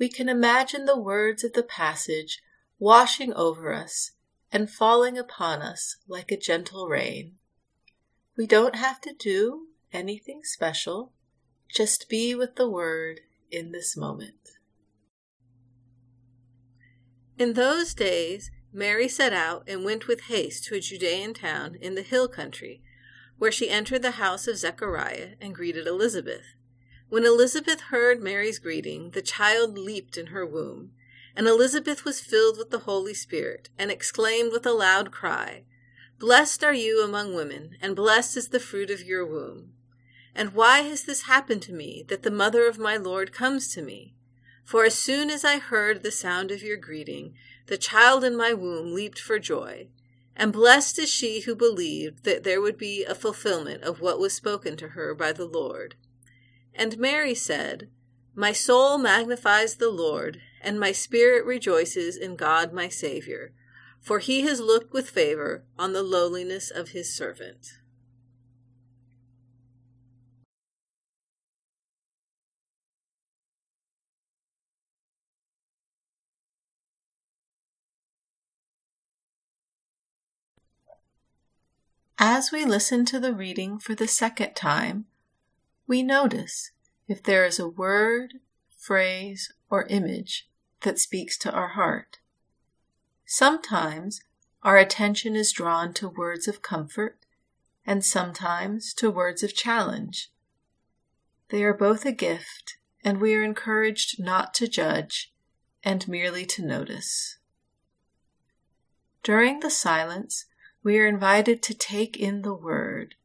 we can imagine the words of the passage washing over us and falling upon us like a gentle rain. We don't have to do anything special, just be with the Word in this moment. In those days, Mary set out and went with haste to a Judean town in the hill country, where she entered the house of Zechariah and greeted Elizabeth. When Elizabeth heard Mary's greeting, the child leaped in her womb. And Elizabeth was filled with the Holy Spirit, and exclaimed with a loud cry, Blessed are you among women, and blessed is the fruit of your womb. And why has this happened to me, that the mother of my Lord comes to me? For as soon as I heard the sound of your greeting, the child in my womb leaped for joy. And blessed is she who believed that there would be a fulfillment of what was spoken to her by the Lord. And Mary said, My soul magnifies the Lord, and my spirit rejoices in God my Saviour, for he has looked with favor on the lowliness of his servant. As we listen to the reading for the second time, we notice if there is a word, phrase, or image that speaks to our heart. Sometimes our attention is drawn to words of comfort and sometimes to words of challenge. They are both a gift, and we are encouraged not to judge and merely to notice. During the silence, we are invited to take in the word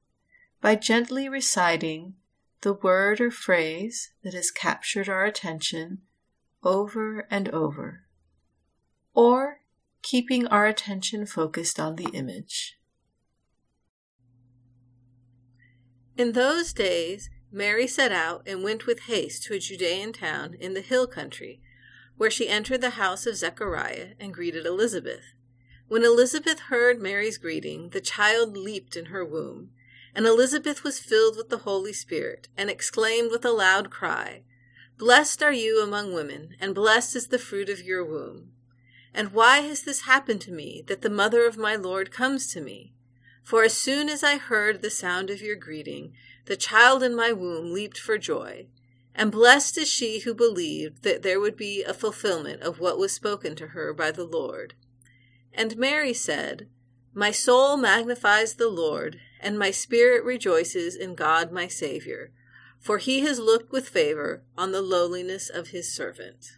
by gently reciting the word or phrase that has captured our attention over and over, or keeping our attention focused on the image. In those days, Mary set out and went with haste to a Judean town in the hill country, where she entered the house of Zechariah and greeted Elizabeth. When Elizabeth heard Mary's greeting, the child leaped in her womb And Elizabeth was filled with the Holy Spirit, and exclaimed with a loud cry, Blessed are you among women, and blessed is the fruit of your womb. And why has this happened to me, that the mother of my Lord comes to me? For as soon as I heard the sound of your greeting, the child in my womb leaped for joy. And blessed is she who believed that there would be a fulfillment of what was spoken to her by the Lord. And Mary said, My soul magnifies the Lord, and my spirit rejoices in God my Saviour, for he has looked with favor on the lowliness of his servant.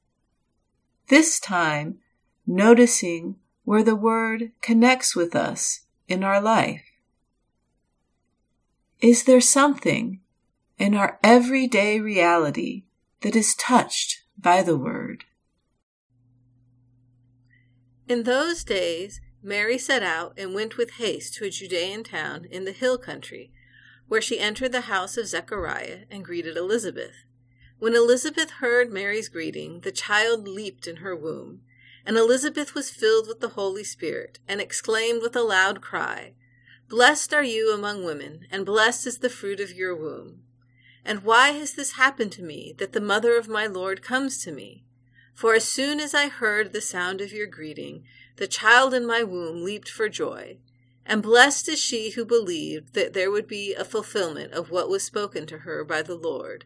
this time, noticing where the Word connects with us in our life. Is there something in our everyday reality that is touched by the Word? In those days, Mary set out and went with haste to a Judean town in the hill country, where she entered the house of Zechariah and greeted Elizabeth. When Elizabeth heard Mary's greeting, the child leaped in her womb. And Elizabeth was filled with the Holy Spirit, and exclaimed with a loud cry, Blessed are you among women, and blessed is the fruit of your womb. And why has this happened to me, that the mother of my Lord comes to me? For as soon as I heard the sound of your greeting, the child in my womb leaped for joy. And blessed is she who believed that there would be a fulfillment of what was spoken to her by the Lord.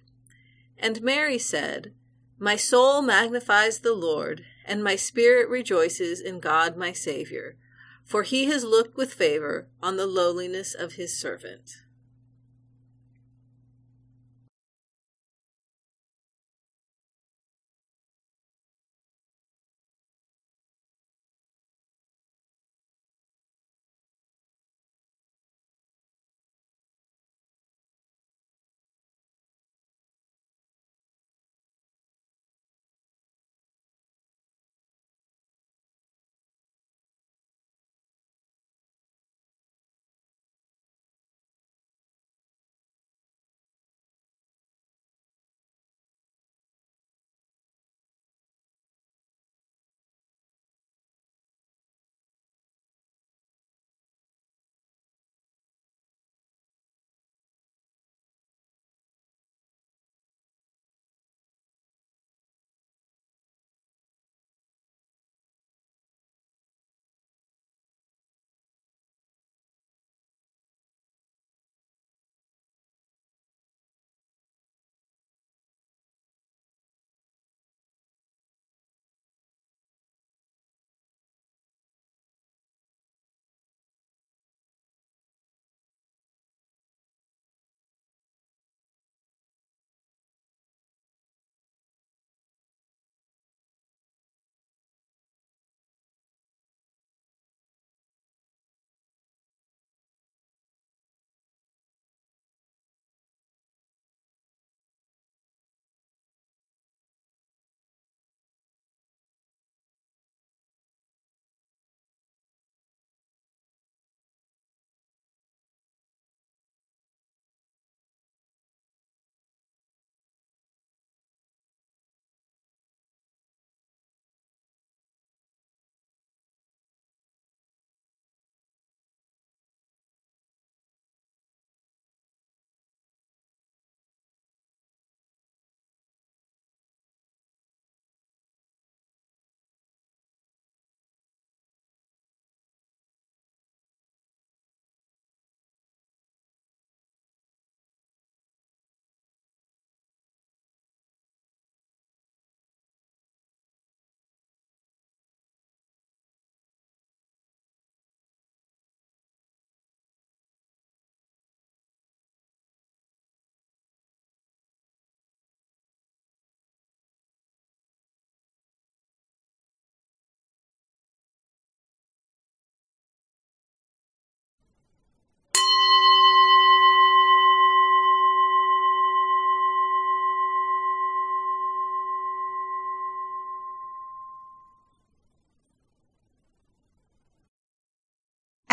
And Mary said, My soul magnifies the Lord, and my spirit rejoices in God my Saviour, for he has looked with favor on the lowliness of his servant.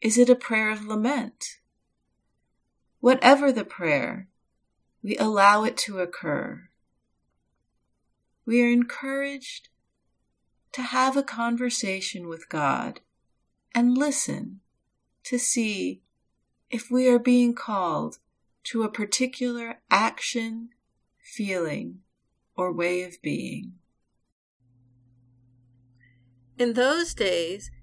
Is it a prayer of lament? Whatever the prayer, we allow it to occur. We are encouraged to have a conversation with God and listen to see if we are being called to a particular action, feeling, or way of being. In those days,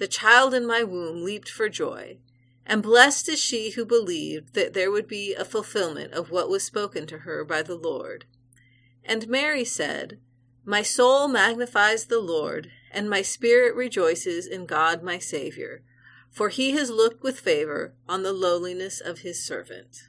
the child in my womb leaped for joy. And blessed is she who believed that there would be a fulfillment of what was spoken to her by the Lord. And Mary said, My soul magnifies the Lord, and my spirit rejoices in God my Saviour, for he has looked with favor on the lowliness of his servant.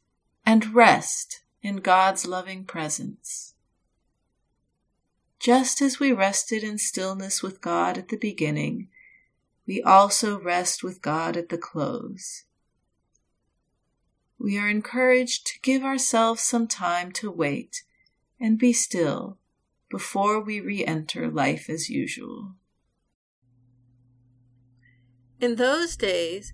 and rest in God's loving presence. Just as we rested in stillness with God at the beginning, we also rest with God at the close. We are encouraged to give ourselves some time to wait and be still before we re enter life as usual. In those days,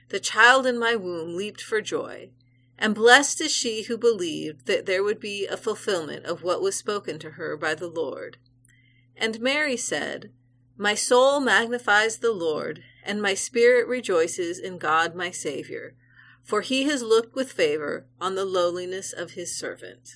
the child in my womb leaped for joy. And blessed is she who believed that there would be a fulfillment of what was spoken to her by the Lord. And Mary said, My soul magnifies the Lord, and my spirit rejoices in God my Saviour, for he has looked with favor on the lowliness of his servant.